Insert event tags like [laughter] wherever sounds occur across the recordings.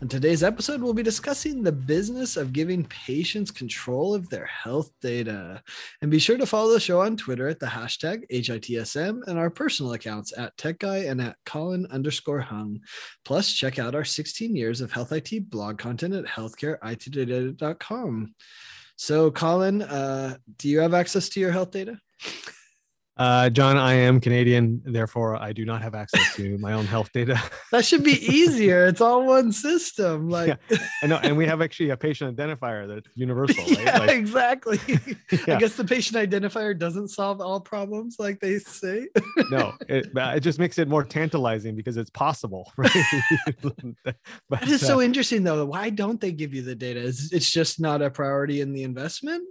In today's episode, we'll be discussing the business of giving patients control of their health data. And be sure to follow the show on Twitter at the hashtag HITSM and our personal accounts at TechGuy and at Colin underscore Hung. Plus, check out our 16 years of health IT blog content at healthcareittoday.com. So, Colin, uh, do you have access to your health data? Uh, John, I am Canadian, therefore I do not have access to my own health data. [laughs] that should be easier. It's all one system. [laughs] Like, yeah, I know, and we have actually a patient identifier that's universal. [laughs] Right? Yeah, like, exactly. Yeah. I guess the patient identifier doesn't solve all problems, like they say. no, it, it just makes it more tantalizing because it's possible. Right? but, That is uh, so interesting, though. Why don't they give you the data? Is it's just not a priority in the investment?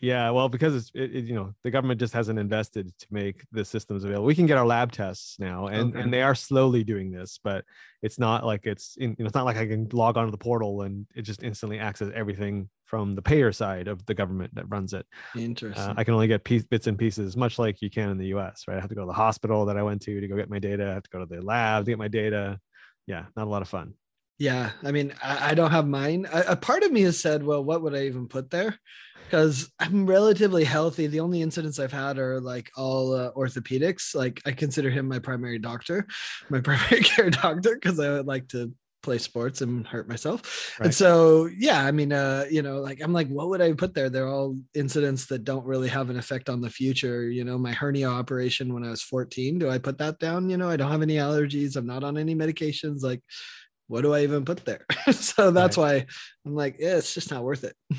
Yeah, well, because it's it, it- you know the government just hasn't invested to make the systems available. We can get our lab tests now, and Okay. and they are slowly doing this, but it's not like it's in, you know, it's not like I can log onto the portal and it just instantly access everything from the payer side of the government that runs it. Interesting. Uh, I can only get piece, bits and pieces, much like you can in the U.S. Right? I have to go to the hospital that I went to to go get my data. I have to go to the lab to get my data. Yeah, not a lot of fun. Yeah, I mean, I, I don't have mine. A, a part of me has said, well, what would I even put there? Because I'm relatively healthy. The only incidents I've had are like all uh, orthopedics. Like I consider him my primary doctor, [laughs] my primary [laughs] care doctor, because I would like to play sports and hurt myself. And so, yeah, I mean, uh, you know, like I'm like, what would I put there? They're all incidents that don't really have an effect on the future. You know, my hernia operation when I was 14. Do I put that down? You know, I don't have any allergies. I'm not on any medications. Like, what do I even put there? [laughs] so that's why I'm like, yeah, it's just not worth it. [laughs]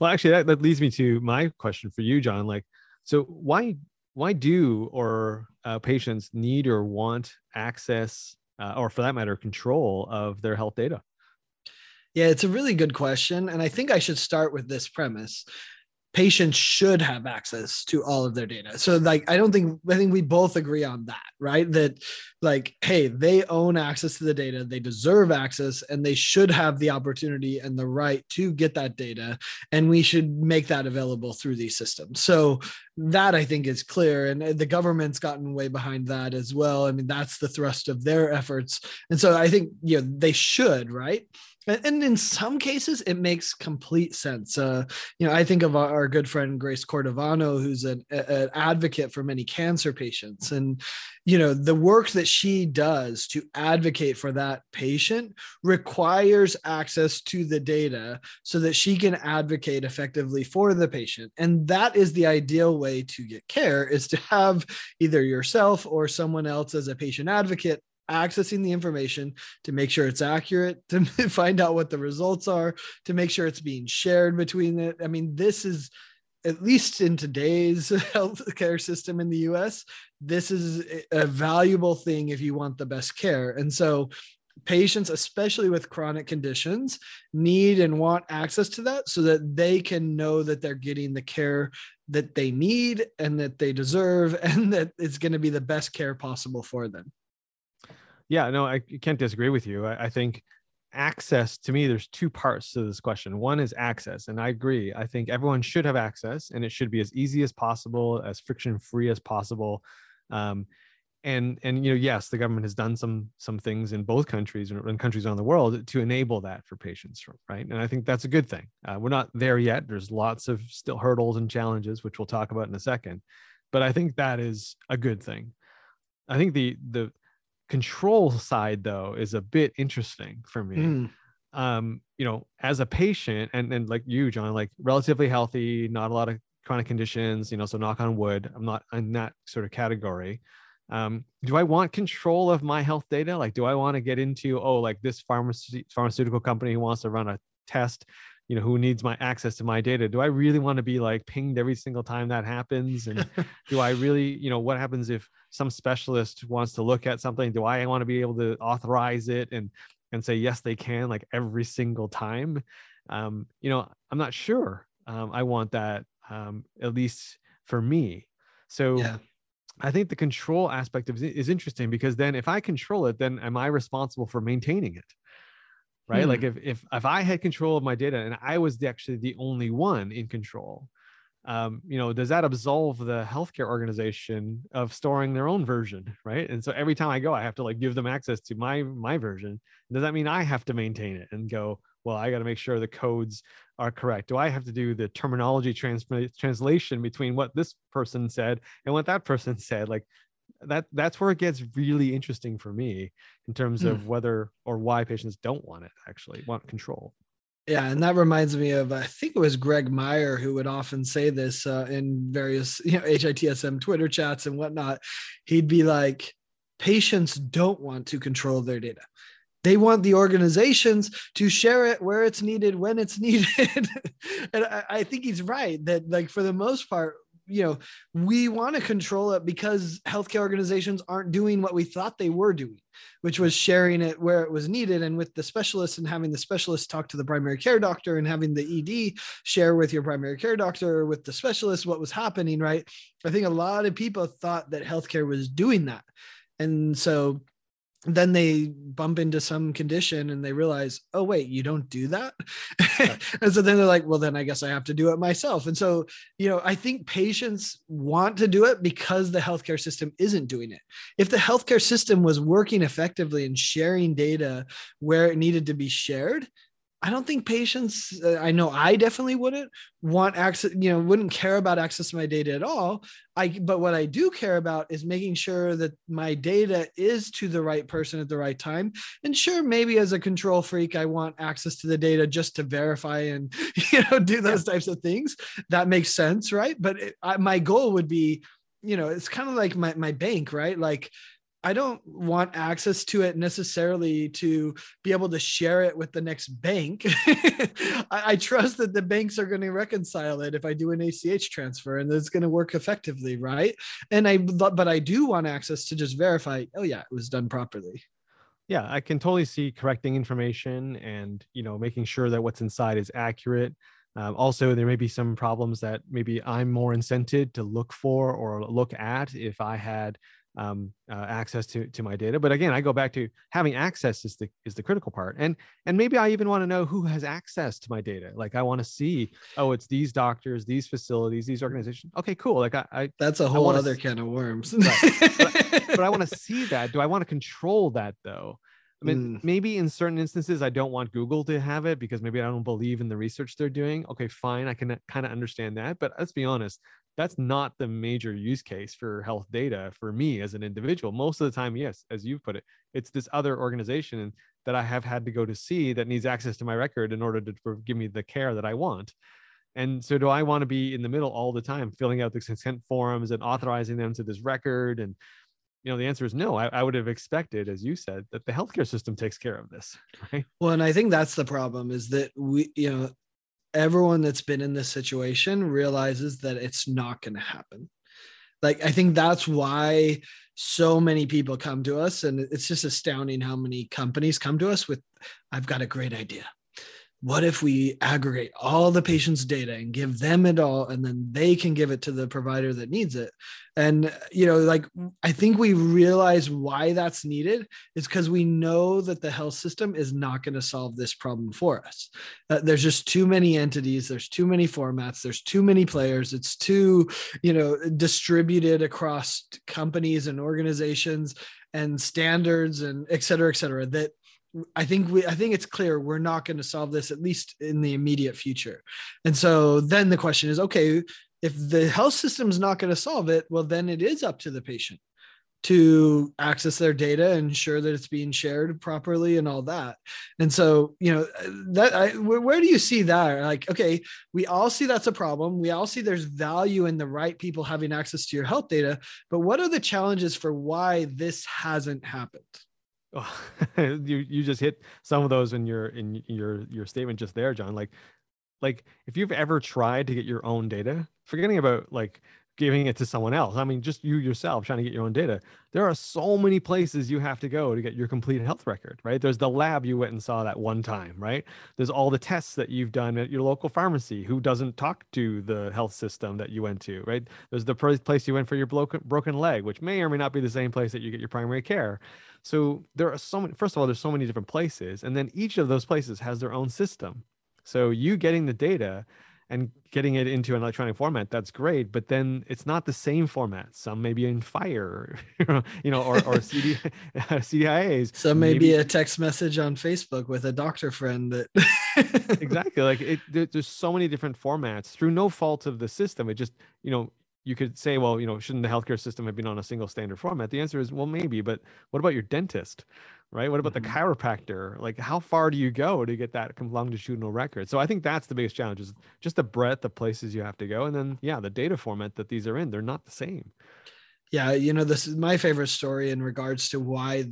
Well, actually, that, that leads me to my question for you, John. Like, so why why do or uh, patients need or want access, uh, or for that matter, control of their health data? Yeah, it's a really good question. And I think I should start with this premise. Patients should have access to all of their data. So, like, I don't think, I think we both agree on that, right? That, like, hey, they own access to the data, they deserve access, and they should have the opportunity and the right to get that data. And we should make that available through these systems. So, that I think is clear. And uh, the government's gotten way behind that as well. I mean, that's the thrust of their efforts. And so I think, you know, they should, right? And in some cases, it makes complete sense. Uh, you know, I think of our, our good friend Grace Cordovano, who's an, an advocate for many cancer patients, and you know, the work that she does to advocate for that patient requires access to the data so that she can advocate effectively for the patient. And that is the ideal way to get care: is to have either yourself or someone else as a patient advocate accessing the information to make sure it's accurate, [laughs] to find out what the results are, to make sure it's being shared between it. I mean, this is at least in today's [laughs] healthcare system in the US, this is a valuable thing if you want the best care. And so patients, especially with chronic conditions, need and want access to that so that they can know that they're getting the care that they need and that they deserve [laughs] and that it's going to be the best care possible for them. Yeah, no, I can't disagree with you. I, I think access to me, there's two parts to this question. One is access, and I agree. I think everyone should have access, and it should be as easy as possible, as friction free as possible. Um, and and you know, yes, the government has done some some things in both countries and countries around the world to enable that for patients, right? And I think that's a good thing. Uh, we're not there yet. There's lots of still hurdles and challenges, which we'll talk about in a second. But I think that is a good thing. I think the the control side though is a bit interesting for me. Mm, um you know as a patient and and like you john like relatively healthy not a lot of chronic conditions you know so knock on wood i'm not in that sort of category. Um do i want control of my health data? Like do i want to get into oh like this pharmacy pharmaceutical company who wants to run a test you know who needs my access to my data? Do i really want to be like pinged every single time that happens? And [laughs] do i really you know what happens if some specialist wants to look at something? Do i want to be able to authorize it and and say yes they can like every single time? Um you know i'm not sure um i want that um at least for me. So yeah. I think the control aspect of is interesting because then if I control it, then am I responsible for maintaining it? Right. Hmm. Like if, if, if I had control of my data and I was the, actually the only one in control, um, you know, does that absolve the healthcare organization of storing their own version, right? And so every time I go, I have to like give them access to my my version. Does that mean I have to maintain it and go? Well, I got to make sure the codes are correct. Do I have to do the terminology trans- translation between what this person said and what that person said? Like that that's where it gets really interesting for me in terms of hmm. whether or why patients don't want it actually want control yeah, and that reminds me of I think it was Greg Meyer who would often say this uh, in various [laughs] you know HITSM Twitter chats and whatnot. He'd be like, patients don't want to control their data. They want the organizations to share it where it's needed when it's [laughs] needed. and I, I think he's right that like for the most part, you know, we want to control it because healthcare organizations aren't doing what we thought they were doing, which was sharing it where it was needed. And with the specialists and having the specialist talk to the primary care doctor and having the ED share with your primary care doctor with the specialist what was happening, right? I think a lot of people thought that healthcare was doing that. And so then they bump into some condition and they realize, oh, wait, you don't do that. [laughs] and so then they're like, well, then I guess I have to do it myself. And so, you know, I think patients want to do it because the healthcare system isn't doing it. If the healthcare system was working effectively and sharing data where it needed to be shared, I don't think patients, uh, I know I definitely wouldn't want access, you know, wouldn't care about access to my data at all. I, but what I do care about is making sure that my data is to the right person at the right time. And sure, maybe as a control freak, I want access to the data just to verify and, [laughs] you know, do those types of things. That makes sense, right? But it, I, my goal would be, you know, it's kind of like my, my bank, right? Like I don't want access to it necessarily to be able to share it with the next bank. [laughs] I, I, trust that the banks are going to reconcile it if I do an ACH transfer and it's going to work effectively, right? And I, but I do want access to just verify, oh yeah, it was done properly. Yeah, I can totally see correcting information and you know making sure that what's inside is accurate. Um, also, there may be some problems that maybe I'm more incented to look for or look at if I had um, uh, access to to my data. But again, I go back to having access is the is the critical part, and and maybe I even want to know who has access to my data. Like I want to see, oh, it's these doctors, these facilities, these organizations. Okay, cool. Like I, I that's a whole other can of worms. right. but, [laughs] but I want to see that. Do I want to control that though? I mean, mm. maybe in certain instances, I don't want Google to have it because maybe I don't believe in the research they're doing. Okay, fine. I can kind of understand that. But let's be honest, that's not the major use case for health data for me as an individual. Most of the time, yes, as you've put it, it's this other organization that I have had to go to see that needs access to my record in order to give me the care that I want. And so, do I want to be in the middle all the time, filling out the consent forms and authorizing them to this record? And you know, the answer is no. I, I would have expected, as you said, that the healthcare system takes care of this, [laughs] right? Well, and I think that's the problem is that we, you know, everyone that's been in this situation realizes that it's not going to happen. Like, I think that's why so many people come to us. And it's just astounding how many companies come to us with, I've got a great idea what if we aggregate all the patient's data and give them it all and then they can give it to the provider that needs it? And you know like i think we realize why that's needed is because we know that the health system is not going to solve this problem for us. Uh, there's just too many entities there's too many formats there's too many players it's too you know distributed across companies and organizations and standards and et cetera et cetera that I think we I think it's clear we're not going to solve this at least in the immediate future. And so then the question is okay, if the health system is not going to solve it, well then it is up to the patient to access their data and ensure that it's being shared properly and all that. And so, you know, that I, where, where do you see that? Like, okay, we all see that's a problem. We all see there's value in the right people having access to your health data, but what are the challenges for why this hasn't happened? [laughs] you you just hit some of those in your in your your statement just there john. Like like if you've ever tried to get your own data forgetting about like giving it to someone else. I mean, just you yourself trying to get your own data. There are so many places you have to go to get your complete health record, right? There's the lab you went and saw that one time, right? There's all the tests that you've done at your local pharmacy who doesn't talk to the health system that you went to, right? There's the place you went for your broken leg, which may or may not be the same place that you get your primary care. So there are so many, first of all, there's so many different places, and then each of those places has their own system. So you getting the data and getting it into an electronic format that's great but then it's not the same format. Some may be in FHIR [laughs] you know or, or CD, [laughs] cdias some may maybe, be a text message on facebook with a doctor friend that [laughs] exactly like it there's so many different formats through no fault of the system. It just you know you could say well you know shouldn't the healthcare system have been on a single standard format the answer is well maybe but what about your dentist right? What about mm-hmm. the chiropractor? Like, how far do you go to get that longitudinal record? So I think that's the biggest challenge is just the breadth of places you have to go, and then yeah, the data format that these are in, they're not the same. Yeah, you know, this is my favorite story in regards to why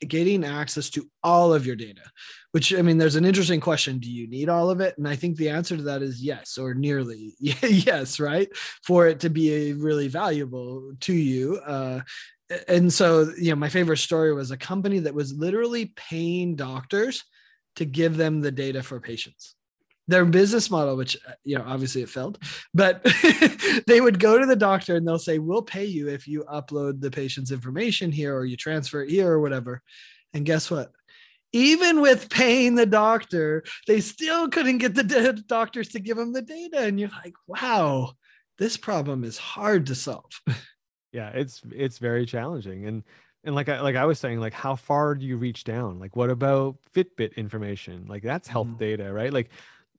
getting access to all of your data, which I mean, there's an interesting question. Do you need all of it? And I think the answer to that is yes, or nearly [laughs] yes, right? For it to be really valuable to you. Uh, and so you know my favorite story was a company that was literally paying doctors to give them the data for patients their business model which uh, you know obviously it failed but [laughs] they would go to the doctor and they'll say we'll pay you if you upload the patient's information here or you transfer it here or whatever and guess what even with paying the doctor they still couldn't get the doctors to give them the data and you're like wow this problem is hard to solve [laughs] yeah it's it's very challenging and and like I, like I was saying, like how far do you reach down? Like what about Fitbit information? Like that's health mm. data, right? Like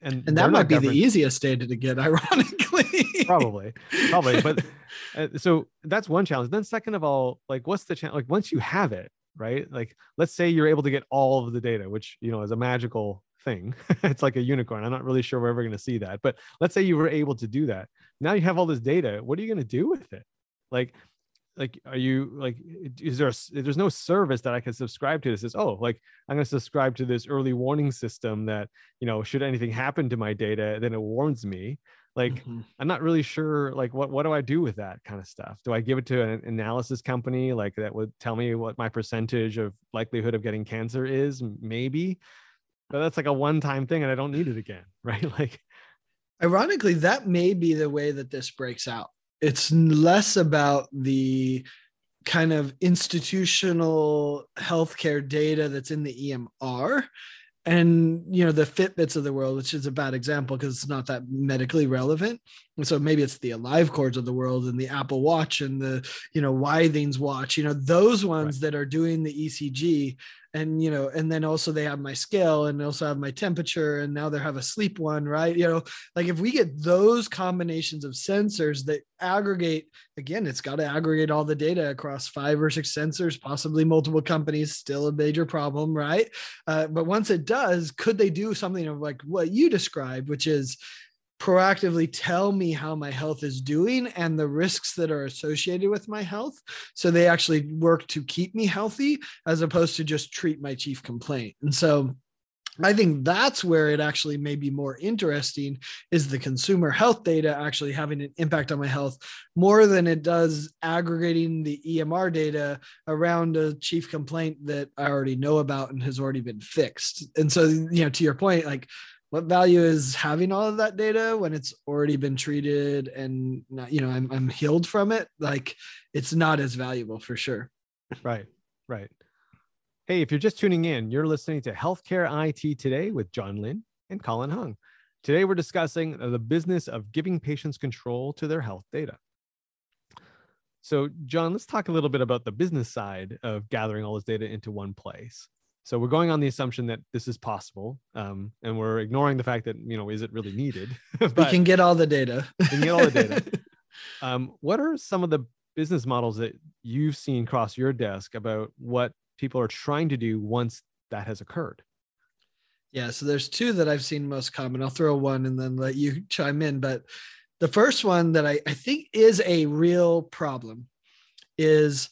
and and that might be the easiest data to get, [laughs] ironically. probably, probably. But [laughs] uh, so that's one challenge. Then second of all, like what's the challenge? Like once you have it, right? Like let's say you're able to get all of the data, which you know is a magical thing. [laughs] it's like a unicorn. I'm not really sure we're ever going to see that, but let's say you were able to do that. Now you have all this data. What are you going to do with it? like like are you like is there a, there's no service that i can subscribe to that says oh like i'm going to subscribe to this early warning system that you know should anything happen to my data then it warns me like mm-hmm. i'm not really sure like what what do i do with that kind of stuff? Do i give it to an analysis company like that would tell me what my percentage of likelihood of getting cancer is? Maybe. But that's like a one time thing and i don't need it again [laughs] right? Like ironically that may be the way that this breaks out it's less about the kind of institutional healthcare data that's in the EMR and you know the fitbits of the world which is a bad example because it's not that medically relevant and so maybe it's the AliveCors of the world and the apple watch and the you know withings watch you know those ones right. that are doing the ecg and you know and then also they have my scale and also have my temperature and now they have a sleep one right you know like if we get those combinations of sensors that aggregate again it's got to aggregate all the data across five or six sensors possibly multiple companies still a major problem right uh, but once it does could they do something of like what you described which is proactively tell me how my health is doing and the risks that are associated with my health. So they actually work to keep me healthy as opposed to just treat my chief complaint. And so I think that's where it actually may be more interesting is the consumer health data actually having an impact on my health more than it does aggregating the EMR data around a chief complaint that I already know about and has already been fixed. And so, you know, to your point, like what value is having all of that data when it's already been treated and not, you know I'm, I'm healed from it? Like it's not as valuable for sure. Right right. Hey if you're just tuning in you're listening to healthcare it today with john lynn and colin hung. Today we're discussing the business of giving patients control to their health data. So john let's talk a little bit about the business side of gathering all this data into one place so we're going on the assumption that this is possible, um, and we're ignoring the fact that you know is it really needed? [laughs] but we can get all the data. we can get all the data. [laughs] um, what are some of the business models that you've seen cross your desk about what people are trying to do once that has occurred? Yeah, so there's two that I've seen most common. I'll throw one and then let you chime in. But the first one that I, I think is a real problem is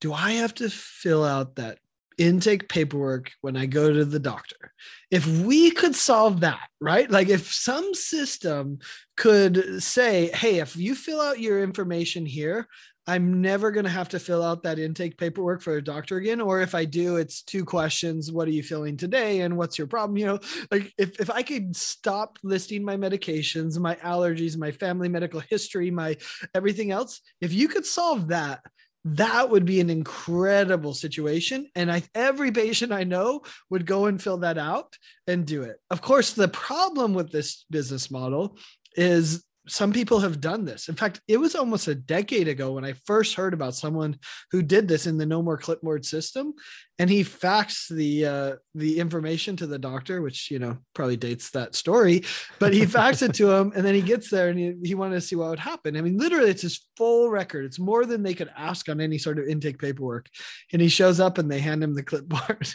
do I have to fill out that intake paperwork when I go to the doctor. If we could solve that, right? Like if some system could say, hey, if you fill out your information here, I'm never going to have to fill out that intake paperwork for a doctor again. Or if I do, it's two questions What are you feeling today? And what's your problem? You know, like if, if I could stop listing my medications, my allergies, my family medical history, my everything else, if you could solve that, that would be an incredible situation. And I, every patient i know would go and fill that out and do it. Of course the problem with this business model is some people have done this. In fact, it was almost a decade ago when I first heard about someone who did this in the No More Clipboard system, and he faxed the uh, the information to the doctor, which you know probably dates that story. But he faxed it to [laughs] him, and then he gets there and he, he wanted to see what would happen. I mean, literally, it's his full record. It's more than they could ask on any sort of intake paperwork. And he shows up, and they hand him the [laughs] clipboard,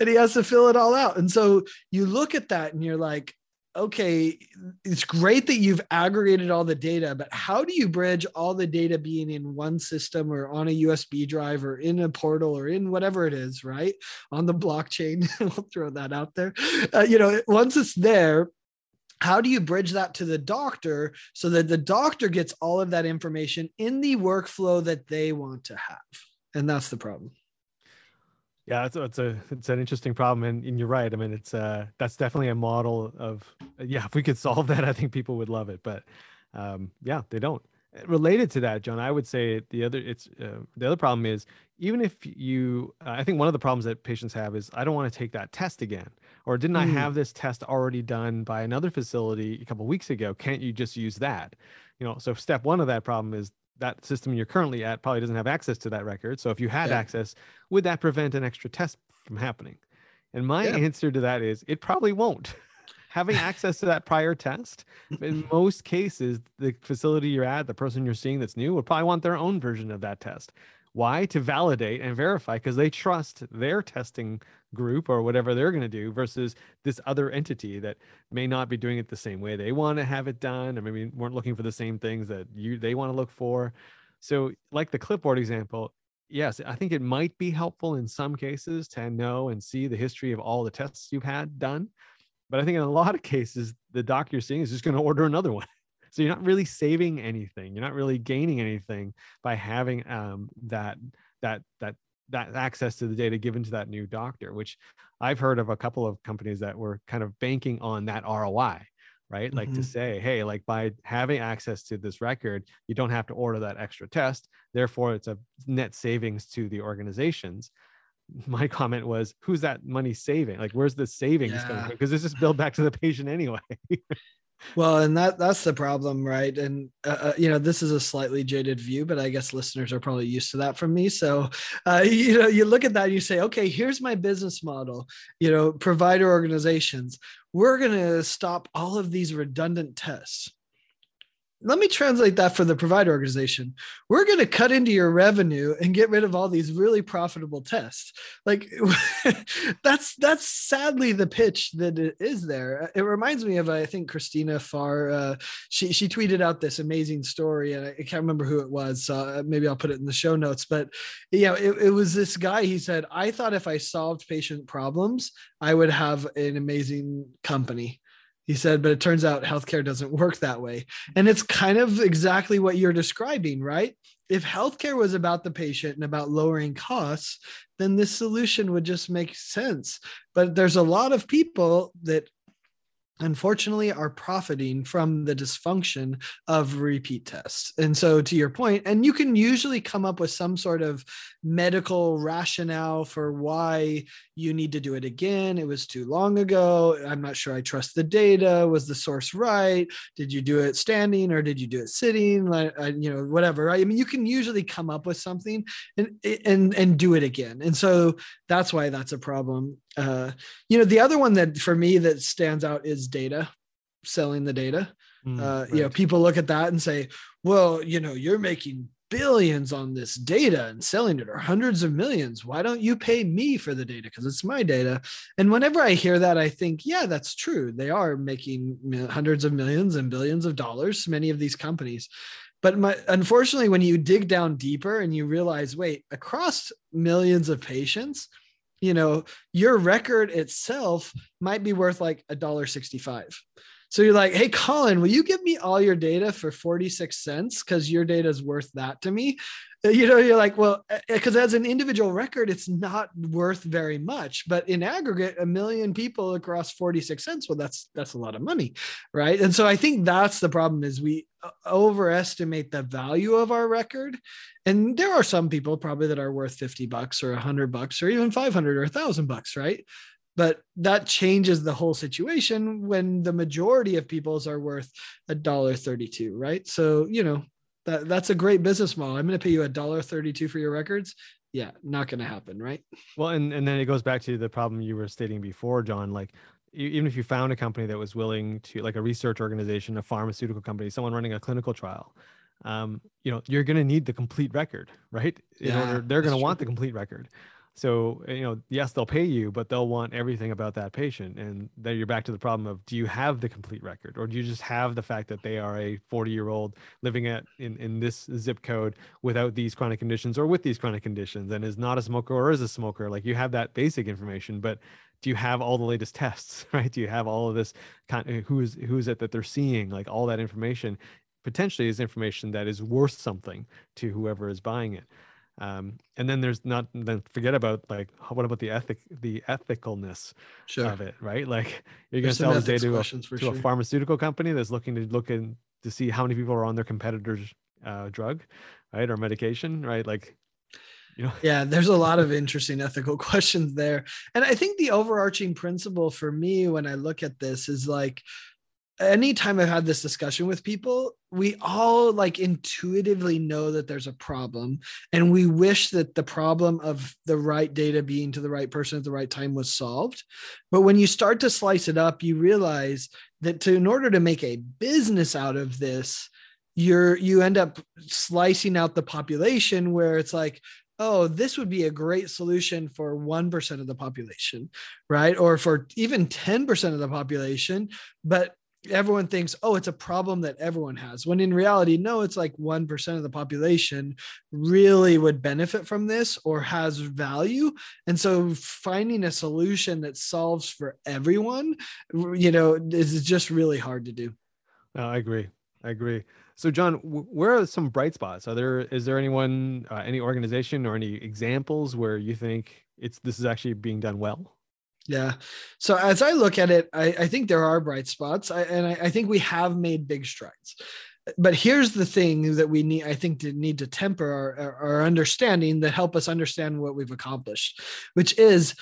and he has to fill it all out. And so you look at that, and you're like, okay, it's great that you've aggregated all the data, but how do you bridge all the data being in one system or on a USB drive or in a portal or in whatever it is, right? On the blockchain, [laughs] we'll throw that out there. Uh, you know, once it's there, how do you bridge that to the doctor so that the doctor gets all of that information in the workflow that they want to have? And that's the problem. Yeah, it's, it's a it's an interesting problem, and, and you're right. I mean, it's uh that's definitely a model of [laughs] yeah. If we could solve that, I think people would love it. But um, yeah, they don't. Related to that, John, I would say the other it's uh, the other problem is even if you, uh, I think one of the problems that patients have is I don't want to take that test again, or didn't mm. I have this test already done by another facility a couple weeks ago? Can't you just use that? You know, so step one of that problem is that system you're currently at probably doesn't have access to that record. So if you had yeah. access, would that prevent an extra test from happening? And my yeah. answer to that is it probably won't. [laughs] Having access to that prior test, in [laughs] most cases, the facility you're at, the person you're seeing that's new, would probably want their own version of that test. Why? To validate and verify because they trust their testing group or whatever they're going to do versus this other entity that may not be doing it the same way they want to have it done or maybe weren't looking for the same things that you they want to look for. So, like the clipboard example, yes, I think it might be helpful in some cases to know and see the history of all the tests you've had done. But I think in a lot of cases, the doc you're seeing is just going to order another one. So you're not really saving anything. You're not really gaining anything by having um, that that that that access to the data given to that new doctor. Which I've heard of a couple of companies that were kind of banking on that ROI right? Like mm-hmm. to say, hey, like by having access to this record, you don't have to order that extra test. Therefore, it's a net savings to the organizations. My [laughs] comment was, who's that money saving? Like, where's the savings yeah. coming from? Because it's just billed back to the patient anyway. [laughs] Well, and that that's the problem, right? And uh, uh, you know, this is a slightly jaded view, but I guess listeners are probably used to that from me. So, uh, [laughs] you know, you look at that, you say, okay, here's my business model. You know, provider organizations, we're going to stop all of these redundant tests let me translate that for the provider organization. We're going to cut into your revenue and get rid of all these really profitable tests. Like [laughs] that's that's sadly the pitch that it is there. It reminds me of I think Christina Farr. Uh, she she tweeted out this amazing story, and I can't remember who it was. So uh, maybe I'll put it in the show notes. But yeah, it, it was this guy. He said, "I thought if I solved patient problems, I would have an amazing company." He said, but it turns out healthcare doesn't work that way. And it's kind of exactly what you're describing, right? If healthcare was about the patient and about lowering costs, then this solution would just make sense. But there's a lot of people that unfortunately are profiting from the dysfunction of repeat tests. And so to your point, and you can usually come up with some sort of medical rationale for why you need to do it again. It was too long ago. I'm not sure I trust the data. Was the source right? Did you do it standing or did you do it sitting? Like, uh, you know, whatever. Right? I mean, you can usually come up with something and and and do it again. And so that's why that's a problem. Uh, you know, the other one that for me that stands out is data, selling the data. Mm, uh, right. You know, people look at that and say, well, you know, you're making billions on this data and selling it or hundreds of millions. Why don't you pay me for the data? Because it's my data. And whenever I hear that, I think, yeah, that's true. They are making hundreds of millions and billions of dollars, many of these companies. But my, unfortunately, when you dig down deeper and you realize, wait, across millions of patients, you know, your record itself might be worth like a dollar 65. So you're like, hey, Colin, will you give me all your data for 46 cents? Because your data is worth that to me. Uh, [laughs] you know, you're like, well, because uh, as an individual record, it's not worth very much. But in aggregate, a million people across 46 cents, well, that's that's a lot of money. Right. And so I think that's the problem is we uh, overestimate the value of our record. And there are some people probably that are worth 50 bucks or 100 bucks or even 500 or 1000 bucks, right? but that changes the whole situation when the majority of people's are worth a dollar 32 right so you know that that's a great business model. I'm going to pay you a dollar 32 for your records. Yeah not going to happen right? Well and and then it goes back to the problem you were stating before john like even if you found a company that was willing to like a research organization a pharmaceutical company someone running a clinical trial um, you know you're going to need the complete record right? In yeah, order they're going to want the complete record so, eh, you know, yes, they'll pay you, but they'll want everything about that patient. And then you're back to the problem of do you have the complete record or do you just have the fact that they are a 40 year old living at in, in this zip code without these chronic conditions or with these chronic conditions and is not a smoker or is a smoker? Like you have that basic information, but do you have all the latest [laughs] tests, right? Do you have all of this kind of, who is who is it that they're seeing, like all that information potentially is information that is worth something to whoever is buying it. Um, and then there's not then forget about like what about the ethic the ethicalness sure. of it, right? [laughs] Like you're going to sell this data to, a, to sure. a pharmaceutical company that's looking to look in to see how many people are on their competitor's uh, drug, right, or medication, right? Like you know yeah there's a lot of [laughs] interesting ethical [laughs] questions there and i think the overarching principle for me when i look at this is like anytime I've had this discussion with people, we all like intuitively know that there's a problem. And we wish that the problem of the right data being to the right person at the right time was solved. But when you start to slice it up, you realize that to, in order to make a business out of this, you're you end up slicing out the population where it's like oh, this would be a great solution for 1% of the population, right? Or for even 10% of the population. But everyone thinks, oh, it's a problem that everyone has. When in reality, no, it's like 1% of the population really would benefit from this or has value. And so finding a solution that solves for everyone, you know, is just really hard to do. No, I agree. I agree. So, John, where are some bright spots? Are there is there anyone, uh, any organization, or any examples where you think it's this is actually being done well? Yeah. So as I look at it, I, I think there are bright spots, I, and I, I, think we have made big strides. But here's the thing that we need, I think, to need to temper our, our understanding that help us understand what we've accomplished, which is,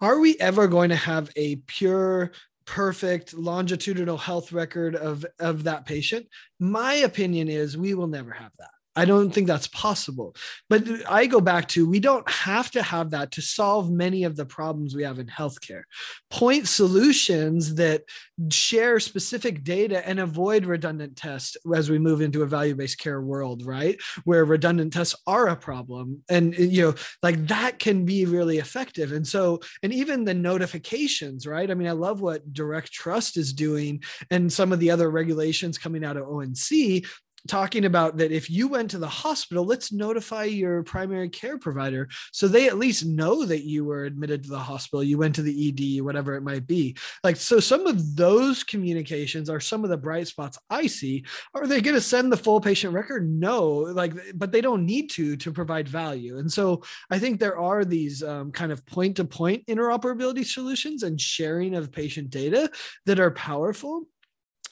are we ever going to have a pure perfect longitudinal health record of of that patient my opinion is we will never have that I don't think that's possible. But I go back to we don't have to have that to solve many of the problems we have in healthcare. Point solutions that share specific data and avoid redundant tests as we move into a value-based care world, right? Where redundant tests are a problem. And you know, like that can be really effective. And so, and even the notifications, right? I mean, I love what DirectTrust is doing and some of the other regulations coming out of ONC talking about that if you went to the hospital, let's notify your primary care provider so they at least know that you were admitted to the hospital, you went to the ED, whatever it might be. Like, so some of those communications are some of the bright spots I see. Are they going to send the full patient record? No, like, but they don't need to to provide value. And so I think there are these um, kind of point to point interoperability solutions and sharing of patient data that are powerful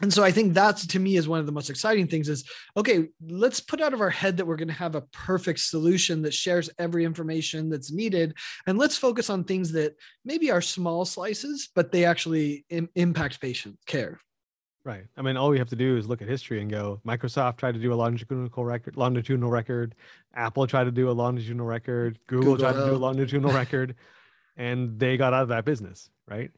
and so i think that's to me is one of the most exciting things is okay let's put out of our head that we're going to have a perfect solution that shares every information that's needed and let's focus on things that maybe are small slices but they actually Im- impact patient care. Right. I mean all we have to do is look at history and go microsoft tried to do a longitudinal record longitudinal record. Apple tried to do a longitudinal record. Google, google tried to do a longitudinal record. And they got out of that business right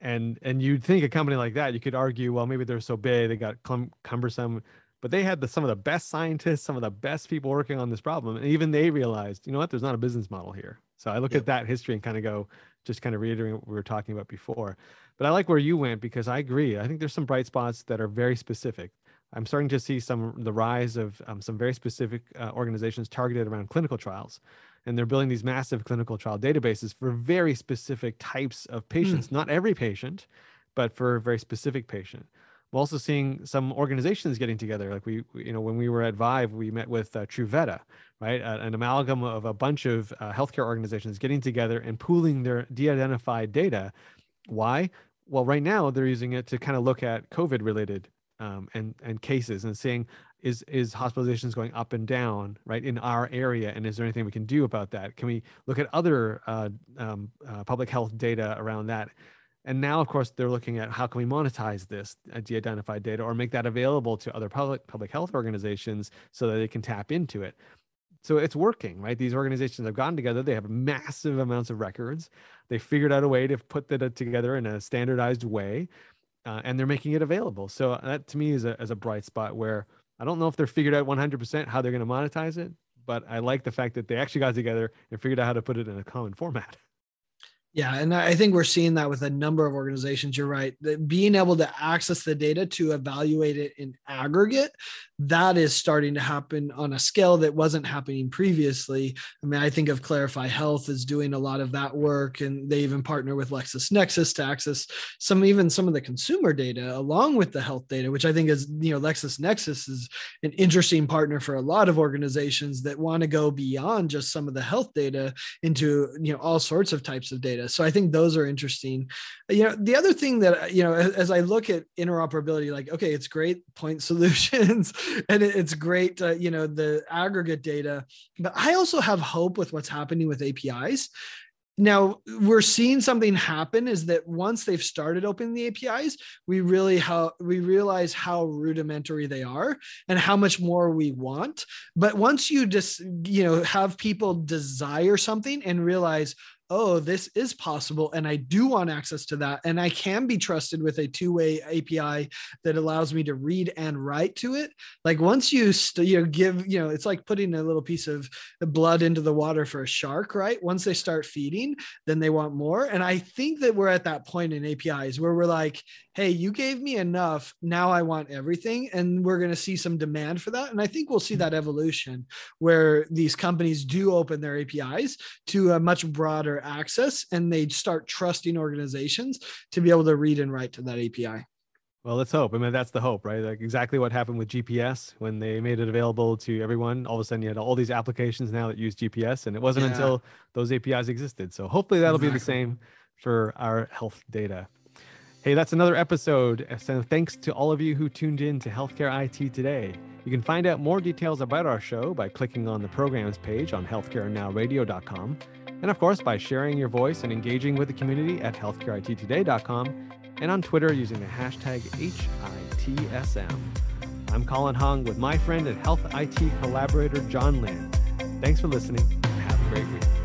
and and you'd think a company like that you could argue well maybe they're so big they got clum- cumbersome but they had the, some of the best scientists some of the best people working on this problem and even they realized you know what? There's not a business model here. So i look yep. at that history and kind of go just kind of reiterating what we were talking about before. But i like where you went because i agree. I think there's some bright spots that are very specific. I'm starting to see some the rise of um, some very specific uh, organizations targeted around clinical trials, and they're building these massive clinical trial databases for very specific types of patients. Mm. Not every patient, but for a very specific patient. I'm also seeing some organizations getting together. Like we, you know, when we were at Vive, we met with uh, Truveta, right? Uh, an amalgam of a bunch of uh, healthcare organizations getting together and pooling their de-identified data. Why? Well, right now they're using it to kind of look at COVID-related um, and and cases and saying is is hospitalizations going up and down right in our area and is there anything we can do about that? Can we look at other uh, um, uh, public health data around that? And now of course they're looking at how can we monetize this uh, de-identified data or make that available to other public public health organizations so that they can tap into it. So it's working right? These organizations have gotten together. They have massive amounts of records. They figured out a way to put that together in a standardized way uh, and they're making it available. So uh, that to me is a, is a bright spot where I don't know if they're figured out 100% how they're going to monetize it, but I like the fact that they actually got together and figured out how to put it in a common format. [laughs] Yeah, and I think we're seeing that with a number of organizations. You're right. That being able to access the data to evaluate it in aggregate, that is starting to happen on a scale that wasn't happening previously. I mean, I think of Clarify Health is doing a lot of that work, and they even partner with LexisNexis to access some, even some of the consumer data along with the health data, which I think is, you know, LexisNexis is an interesting partner for a lot of organizations that want to go beyond just some of the health data into, you know, all sorts of types of data data. So I think those are interesting. You know, the other thing that you know, as, as I look at interoperability, like okay, it's great point [laughs] solutions, and it, it's great, uh, you know, the aggregate data, but I also have hope with what's happening with APIs now we're seeing something happen is that once they've started opening the apis we really how we realize how rudimentary they are and how much more we want but once you just you know have people desire something and realize oh, this is possible. And I do want access to that. And I can be trusted with a two way API that allows me to read and write to it. Like once you, st- you know, give, you know, it's like putting a little piece of blood into the water for a shark, right? Once they start feeding, then they want more. And I think that we're at that point in APIs where we're like, hey, you gave me enough. Now I want everything. And we're going to see some demand for that. And I think we'll see that evolution where these companies do open their APIs to a much broader access and they start trusting organizations to be able to read and write to that API. Well, let's hope. I mean, that's the hope, right? Like exactly what happened with GPS when they made it available to everyone. All of a sudden, you had all these applications now that use GPS, and it wasn't yeah. until those APIs existed. So hopefully, that'll exactly. be the same for our health data. Hey, that's another episode. So thanks to all of you who tuned in to Healthcare IT today. You can find out more details about our show by clicking on the programs page on healthcarenowradio.com. And of course, by sharing your voice and engaging with the community at healthcareittoday.com and on Twitter using the hashtag HITSM. I'm Colin Hung with my friend and health IT collaborator, John Lynn. Thanks for listening. Have a great week.